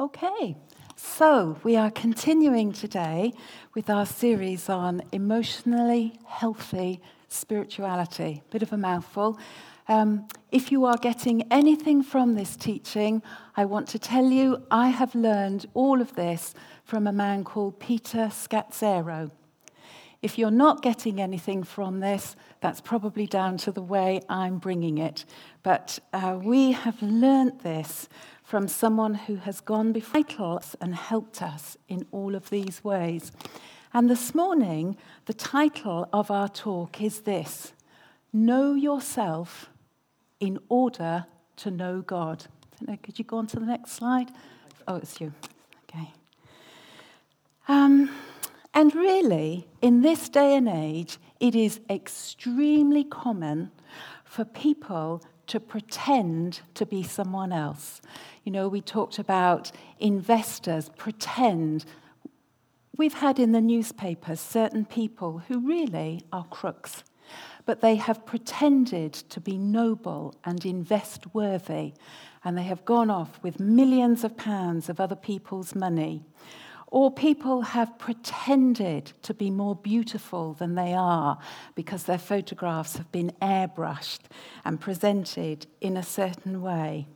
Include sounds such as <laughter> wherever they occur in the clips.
Okay, so we are continuing today with our series on emotionally healthy spirituality. Bit of a mouthful. Um, if you are getting anything from this teaching, I want to tell you I have learned all of this from a man called Peter Scazzero. If you're not getting anything from this, that's probably down to the way I'm bringing it. But uh, we have learnt this from someone who has gone before us and helped us in all of these ways. And this morning, the title of our talk is this Know Yourself in Order to Know God. Could you go on to the next slide? Oh, it's you. Okay. Um, and really, in this day and age, it is extremely common for people to pretend to be someone else. You know, we talked about investors pretend. We've had in the newspapers certain people who really are crooks, but they have pretended to be noble and invest worthy, and they have gone off with millions of pounds of other people's money. Or people have pretended to be more beautiful than they are because their photographs have been airbrushed and presented in a certain way.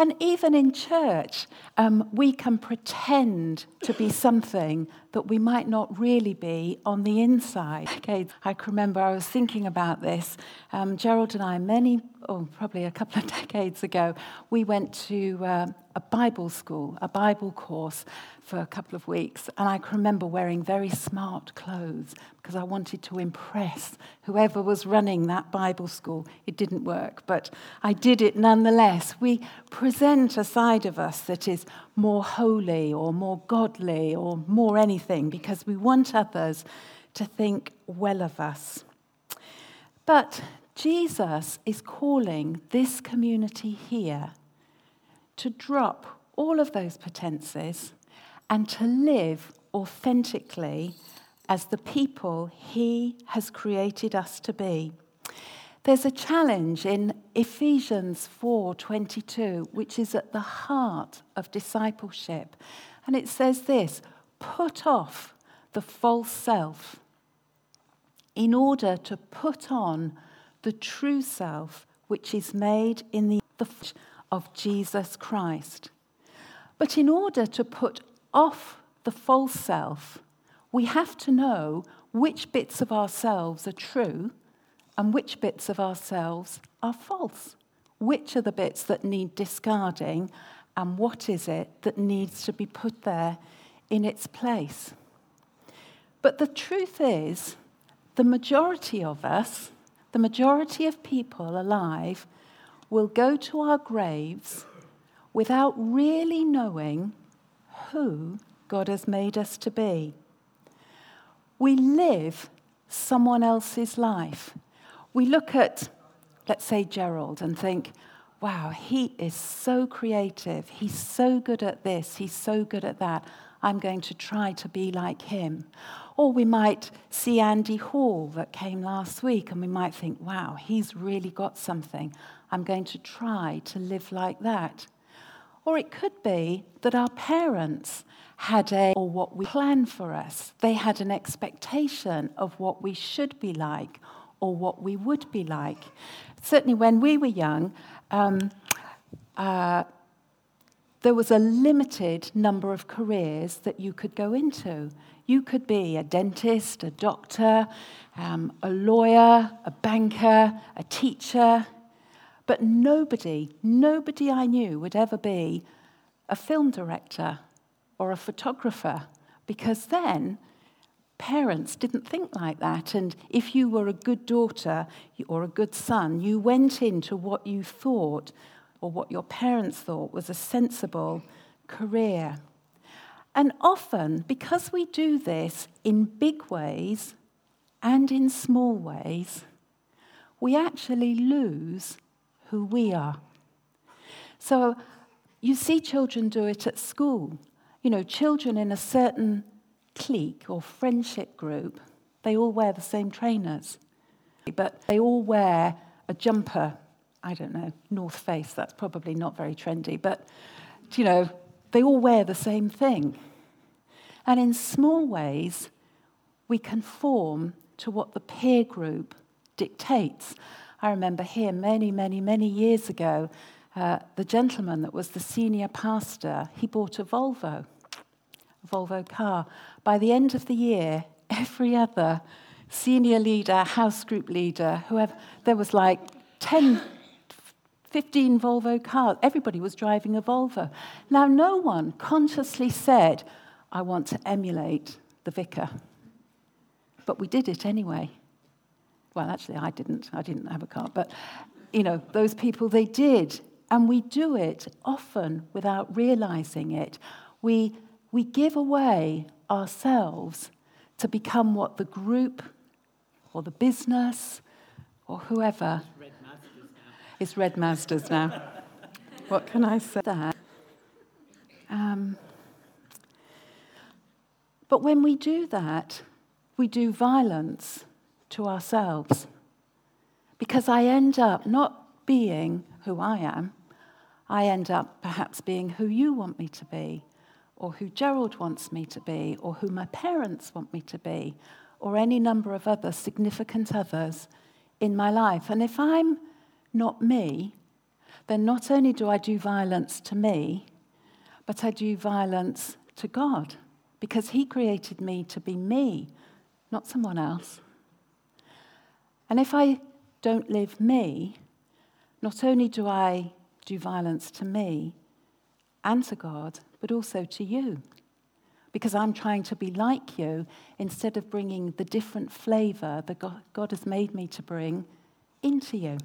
And even in church, um, we can pretend to be something that we might not really be on the inside. Okay, I can remember I was thinking about this. Um, Gerald and I, many, oh, probably a couple of <laughs> decades ago, we went to uh, a Bible school, a Bible course for a couple of weeks. And I can remember wearing very smart clothes because I wanted to impress whoever was running that Bible school. It didn't work, but I did it nonetheless. We present a side of us that is more holy or more godly or more anything because we want others to think well of us. But Jesus is calling this community here to drop all of those pretenses and to live authentically as the people He has created us to be. There's a challenge in Ephesians 4:22 which is at the heart of discipleship and it says this put off the false self in order to put on the true self which is made in the of Jesus Christ. But in order to put off the false self, we have to know which bits of ourselves are true and which bits of ourselves are false. Which are the bits that need discarding, and what is it that needs to be put there in its place? But the truth is, the majority of us, the majority of people alive, will go to our graves without really knowing who God has made us to be. We live someone else's life. We look at, let's say, Gerald and think, wow, he is so creative. He's so good at this. He's so good at that. I'm going to try to be like him. Or we might see Andy Hall that came last week and we might think, wow, he's really got something. I'm going to try to live like that. Or it could be that our parents had a, or what we plan for us. They had an expectation of what we should be like or what we would be like. Certainly, when we were young, um, uh, there was a limited number of careers that you could go into. You could be a dentist, a doctor, um, a lawyer, a banker, a teacher, but nobody, nobody I knew would ever be a film director or a photographer because then parents didn't think like that. And if you were a good daughter or a good son, you went into what you thought or what your parents thought was a sensible career. And often, because we do this in big ways and in small ways, we actually lose who we are. So you see children do it at school. You know, children in a certain clique or friendship group, they all wear the same trainers, but they all wear a jumper. I don't know, North Face, that's probably not very trendy, but, you know, they all wear the same thing. And in small ways, we conform to what the peer group dictates. I remember here many, many, many years ago, uh, the gentleman that was the senior pastor, he bought a Volvo, a Volvo car. By the end of the year, <laughs> every other senior leader, house group leader, whoever, there was like 10, 15 Volvo cars. Everybody was driving a Volvo. Now, no one consciously said, I want to emulate the vicar. But we did it anyway. Well, actually, I didn't. I didn't have a car. But, you know, those people, they did. And we do it often without realizing it. We, we give away ourselves to become what the group or the business or whoever Red is Red Masters now. what can I say? That. Um, but when we do that, we do violence to ourselves. Because I end up not being who I am, I end up perhaps being who you want me to be, or who Gerald wants me to be, or who my parents want me to be, or any number of other significant others in my life. And if I'm not me, then not only do I do violence to me, but I do violence to God because He created me to be me, not someone else. And if I don't live me, not only do I do violence to me and to God, but also to you. Because I'm trying to be like you instead of bringing the different flavor that God has made me to bring into you.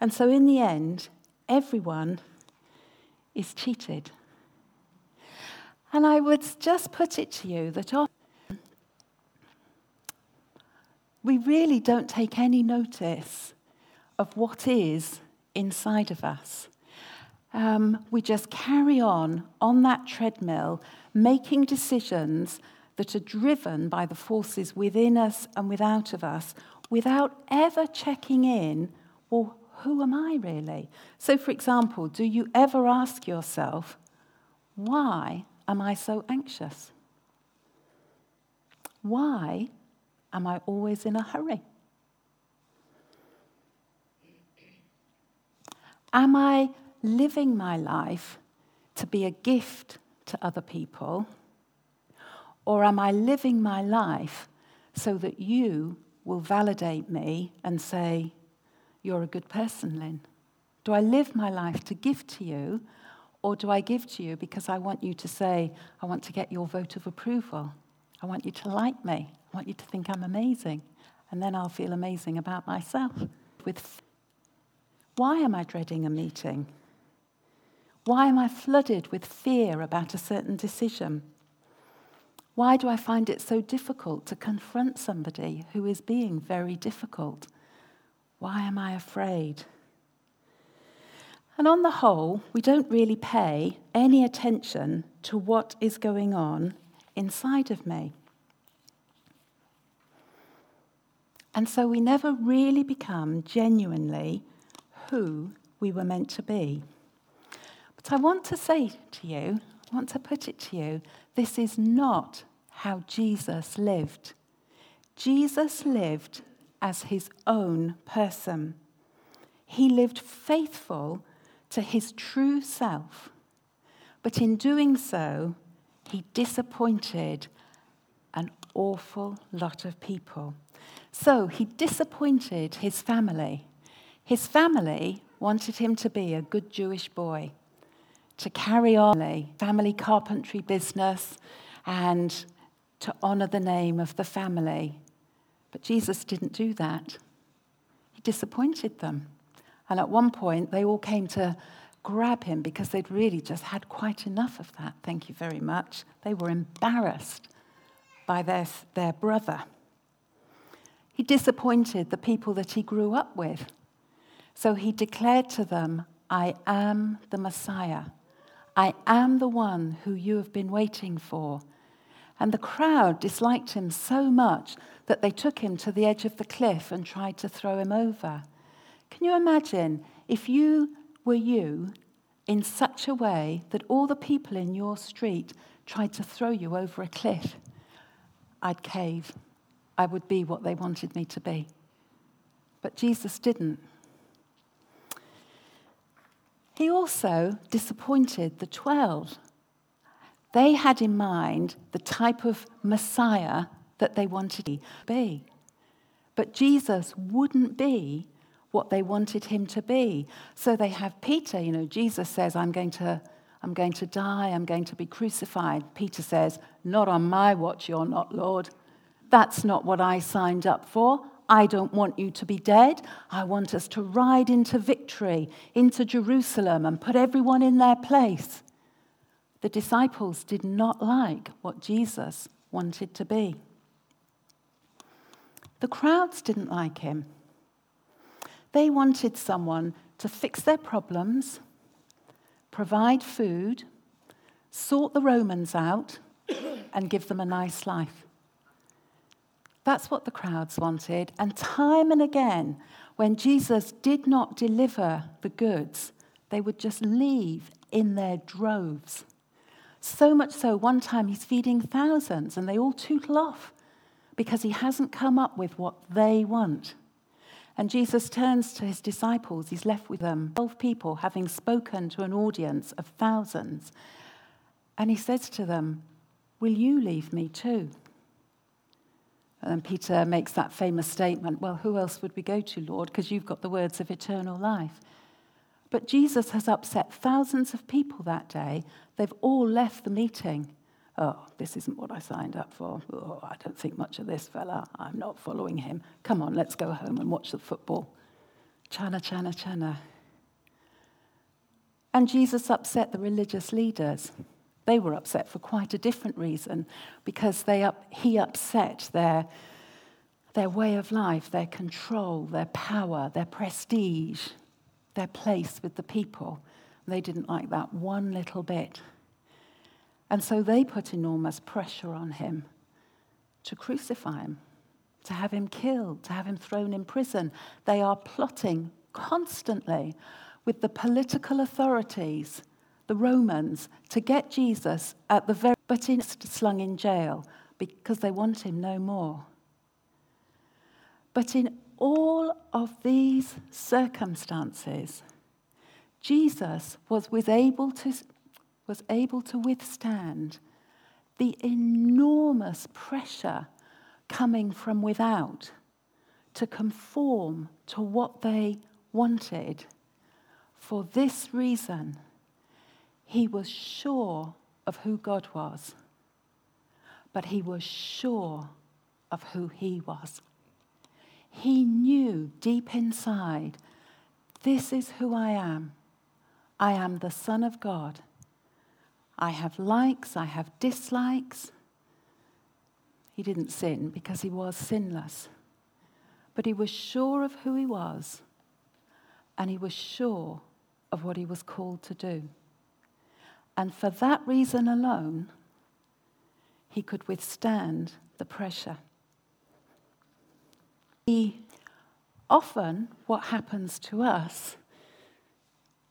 And so, in the end, everyone is cheated. And I would just put it to you that often we really don't take any notice of what is inside of us. Um, we just carry on on that treadmill, making decisions that are driven by the forces within us and without of us, without ever checking in, well, who am I really? So, for example, do you ever ask yourself, why am I so anxious? Why am I always in a hurry? Am I living my life to be a gift to other people? Or am I living my life so that you will validate me and say, You're a good person, Lynn? Do I live my life to give to you? Or do I give to you because I want you to say, I want to get your vote of approval? I want you to like me. I want you to think I'm amazing. And then I'll feel amazing about myself. With why am I dreading a meeting? Why am I flooded with fear about a certain decision? Why do I find it so difficult to confront somebody who is being very difficult? Why am I afraid? And on the whole, we don't really pay any attention to what is going on inside of me. And so we never really become genuinely who we were meant to be. But I want to say to you, I want to put it to you, this is not how Jesus lived. Jesus lived as his own person. He lived faithful to his true self, but in doing so, he disappointed an awful lot of people. So he disappointed his family. His family wanted him to be a good Jewish boy, to carry on family carpentry business and to honor the name of the family. But Jesus didn't do that. He disappointed them. And at one point, they all came to grab him because they'd really just had quite enough of that. Thank you very much. They were embarrassed by their, their brother. He disappointed the people that he grew up with. So he declared to them, I am the Messiah. I am the one who you have been waiting for. And the crowd disliked him so much that they took him to the edge of the cliff and tried to throw him over. Can you imagine if you were you in such a way that all the people in your street tried to throw you over a cliff, I'd cave. I would be what they wanted me to be. But Jesus didn't. He also disappointed the 12. They had in mind the type of Messiah that they wanted to be. But Jesus wouldn't be what they wanted him to be. So they have Peter, you know, Jesus says, I'm going to. I'm going to die, I'm going to be crucified. Peter says, Not on my watch, you're not, Lord. That's not what I signed up for. I don't want you to be dead. I want us to ride into victory, into Jerusalem, and put everyone in their place. The disciples did not like what Jesus wanted to be. The crowds didn't like him. They wanted someone to fix their problems, provide food, sort the Romans out, and give them a nice life. That's what the crowds wanted. And time and again, when Jesus did not deliver the goods, they would just leave in their droves. So much so, one time he's feeding thousands and they all tootle off because he hasn't come up with what they want. And Jesus turns to his disciples. He's left with them, 12 people, having spoken to an audience of thousands. And he says to them, Will you leave me too? And Peter makes that famous statement Well, who else would we go to, Lord? Because you've got the words of eternal life. But Jesus has upset thousands of people that day. They've all left the meeting. Oh, this isn't what I signed up for. Oh, I don't think much of this fella. I'm not following him. Come on, let's go home and watch the football. Chana, chana, chana. And Jesus upset the religious leaders. They were upset for quite a different reason because they up, he upset their, their way of life, their control, their power, their prestige, their place with the people. They didn't like that one little bit. And so they put enormous pressure on him to crucify him, to have him killed, to have him thrown in prison. They are plotting constantly with the political authorities the Romans to get Jesus at the very, but in slung in jail because they want him no more. But in all of these circumstances, Jesus was, was, able to, was able to withstand the enormous pressure coming from without to conform to what they wanted. For this reason, he was sure of who God was, but he was sure of who he was. He knew deep inside this is who I am. I am the Son of God. I have likes, I have dislikes. He didn't sin because he was sinless. But he was sure of who he was, and he was sure of what he was called to do. And for that reason alone, he could withstand the pressure. He, often, what happens to us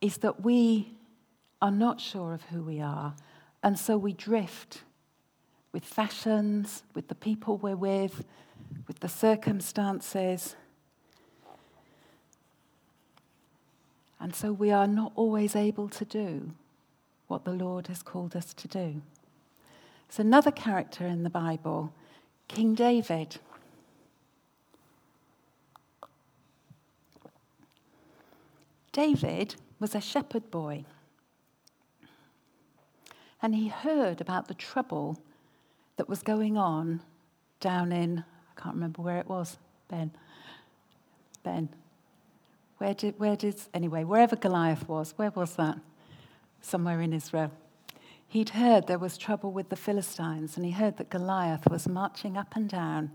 is that we are not sure of who we are, and so we drift with fashions, with the people we're with, with the circumstances. And so we are not always able to do what the Lord has called us to do. There's another character in the Bible, King David. David was a shepherd boy. And he heard about the trouble that was going on down in, I can't remember where it was, Ben. Ben. Where did, where did, anyway, wherever Goliath was, where was that? Somewhere in Israel. He'd heard there was trouble with the Philistines, and he heard that Goliath was marching up and down,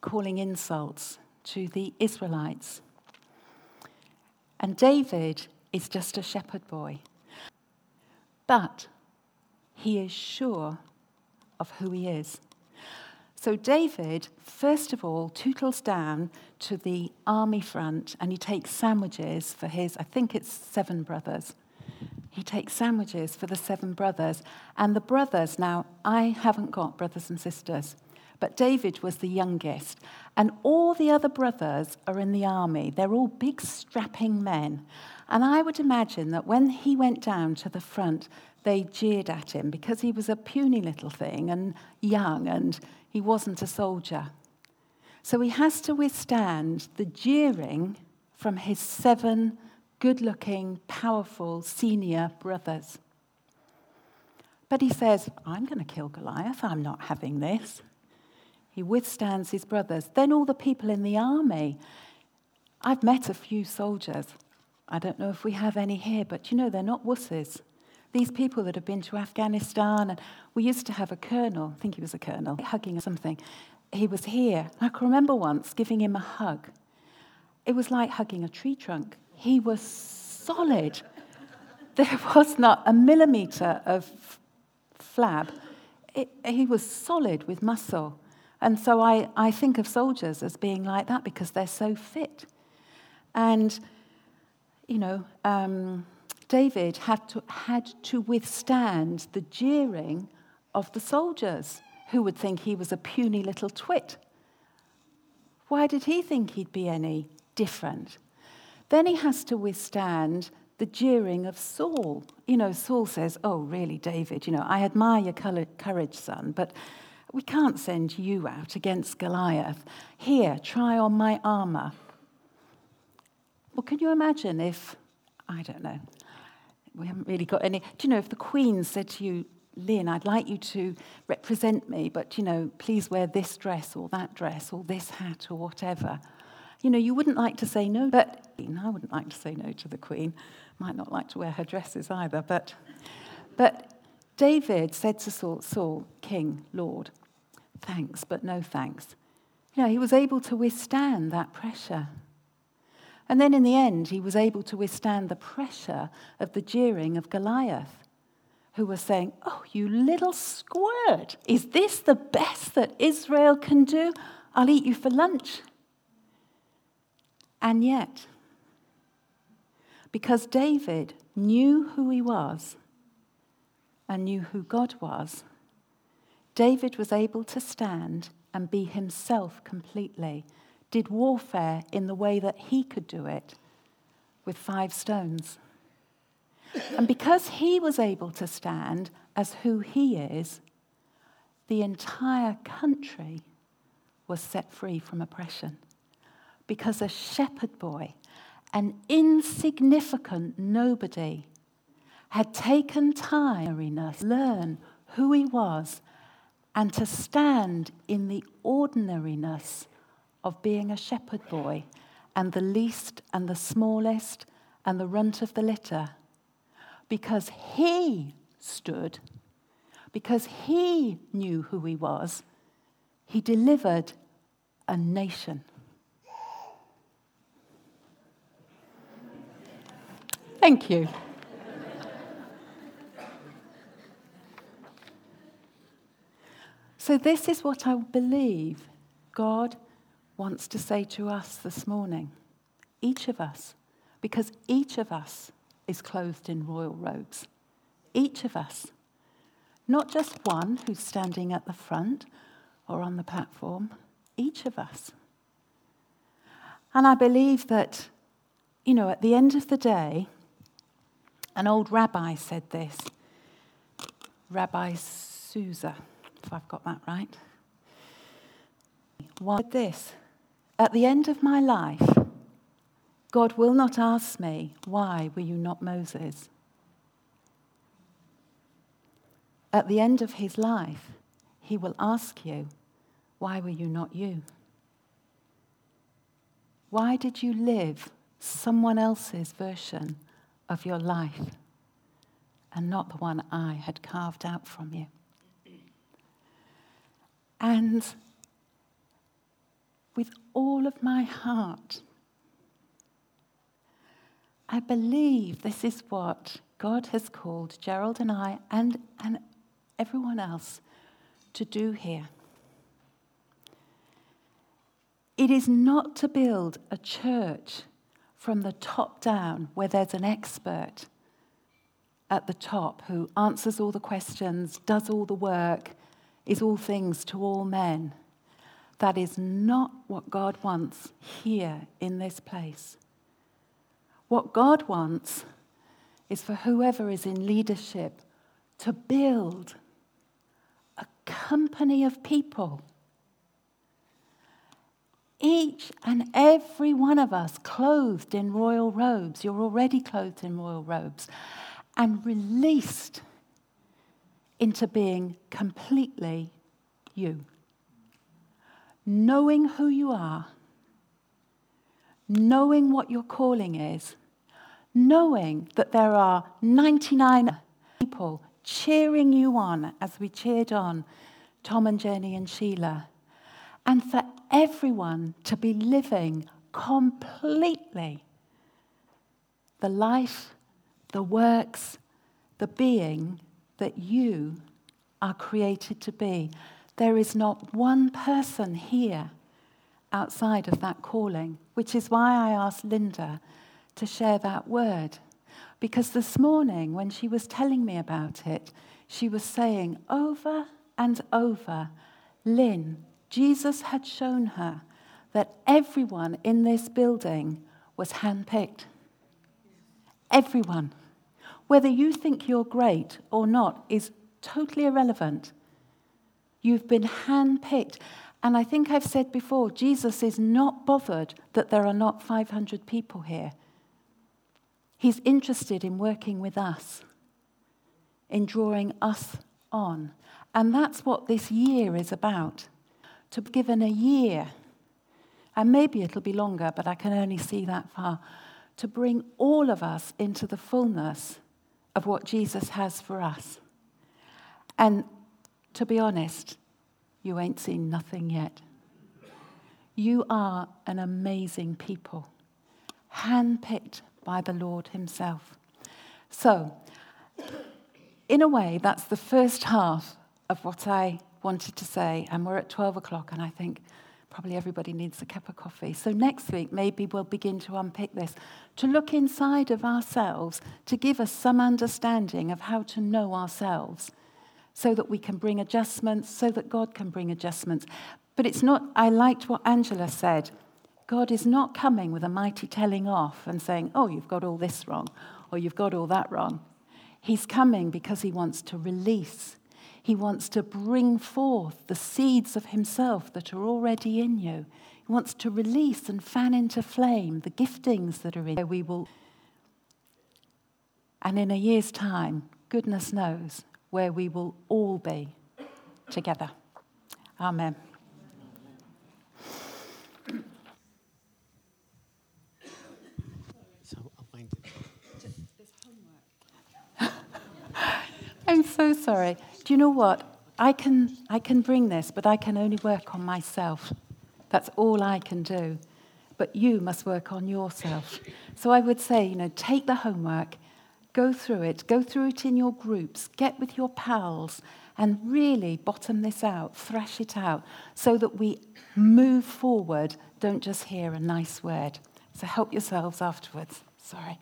calling insults to the Israelites. And David is just a shepherd boy. But he is sure of who he is. So David, first of all, tootles down to the army front and he takes sandwiches for his, I think it's seven brothers. He takes sandwiches for the seven brothers. And the brothers, now, I haven't got brothers and sisters, but David was the youngest. And all the other brothers are in the army. They're all big, strapping men. And I would imagine that when he went down to the front, they jeered at him because he was a puny little thing and young and he wasn't a soldier. So he has to withstand the jeering from his seven good looking, powerful senior brothers. But he says, I'm going to kill Goliath. I'm not having this. He withstands his brothers. Then all the people in the army. I've met a few soldiers. I don't know if we have any here, but you know, they're not wusses. These people that have been to Afghanistan, and we used to have a colonel, I think he was a colonel, hugging something. He was here. I can remember once giving him a hug. It was like hugging a tree trunk. He was solid. There was not a millimeter of flab. It, he was solid with muscle. And so I, I think of soldiers as being like that because they're so fit. And, you know, um, David had to, had to withstand the jeering of the soldiers who would think he was a puny little twit. Why did he think he'd be any different? Then he has to withstand the jeering of Saul. You know, Saul says, Oh, really, David, you know, I admire your courage, son, but we can't send you out against Goliath. Here, try on my armor. Well, can you imagine if, I don't know, we haven't really got any. Do you know, if the Queen said to you, Lynn, I'd like you to represent me, but, you know, please wear this dress or that dress or this hat or whatever. You know, you wouldn't like to say no, but I wouldn't like to say no to the Queen. Might not like to wear her dresses either, but, but David said to Saul, Saul, King, Lord, thanks, but no thanks. You know, he was able to withstand that pressure. And then in the end, he was able to withstand the pressure of the jeering of Goliath, who was saying, Oh, you little squirt, is this the best that Israel can do? I'll eat you for lunch. And yet, because David knew who he was and knew who God was, David was able to stand and be himself completely, did warfare in the way that he could do it with five stones. And because he was able to stand as who he is, the entire country was set free from oppression because a shepherd boy, an insignificant nobody, had taken time to learn who he was and to stand in the ordinariness of being a shepherd boy and the least and the smallest and the runt of the litter. Because he stood, because he knew who he was, he delivered a nation. Thank you. So, this is what I believe God wants to say to us this morning, each of us, because each of us is clothed in royal robes. Each of us. Not just one who's standing at the front or on the platform, each of us. And I believe that, you know, at the end of the day, an old rabbi said this Rabbi Susa, if I've got that right. Why this? At the end of my life, God will not ask me, Why were you not Moses? At the end of his life, he will ask you, Why were you not you? Why did you live someone else's version of your life and not the one I had carved out from you. And with all of my heart, I believe this is what God has called Gerald and I and, and everyone else to do here. It is not to build a church from the top down where there's an expert at the top who answers all the questions, does all the work, is all things to all men. That is not what God wants here in this place. What God wants is for whoever is in leadership to build a company of people. Each and every one of us clothed in royal robes. You're already clothed in royal robes and released into being completely you. Knowing who you are, knowing what your calling is, knowing that there are 99 people cheering you on as we cheered on Tom and Jenny and Sheila, and for everyone to be living completely the life, the works, the being that you are created to be. There is not one person here outside of that calling, which is why I asked Linda to share that word. Because this morning, when she was telling me about it, she was saying over and over, Lynn, Jesus had shown her that everyone in this building was handpicked. Everyone. Whether you think you're great or not is totally irrelevant. You've been handpicked. And I think I've said before, Jesus is not bothered that there are not 500 people here. He's interested in working with us, in drawing us on. And that's what this year is about. To be given a year, and maybe it'll be longer, but I can only see that far, to bring all of us into the fullness of what Jesus has for us. And to be honest, you ain't seen nothing yet. You are an amazing people, handpicked by the Lord Himself. So, in a way, that's the first half of what I wanted to say. And we're at 12 o'clock, and I think probably everybody needs a cup of coffee. So, next week, maybe we'll begin to unpick this, to look inside of ourselves, to give us some understanding of how to know ourselves, so that we can bring adjustments, so that God can bring adjustments. But it's not, I liked what Angela said. God is not coming with a mighty telling off and saying, oh, you've got all this wrong, or you've got all that wrong. He's coming because he wants to release. He wants to bring forth the seeds of himself that are already in you. He wants to release and fan into flame the giftings that are in you. We will, and in a year's time, goodness knows where we will all be together. Amen. <laughs> I'm so sorry. Do you know what? I can, I can bring this, but I can only work on myself. That's all I can do. But you must work on yourself. So I would say, you know, take the homework, go through it, go through it in your groups, get with your pals, and really bottom this out, thrash it out, so that we move forward, don't just hear a nice word. So help yourselves afterwards. Sorry.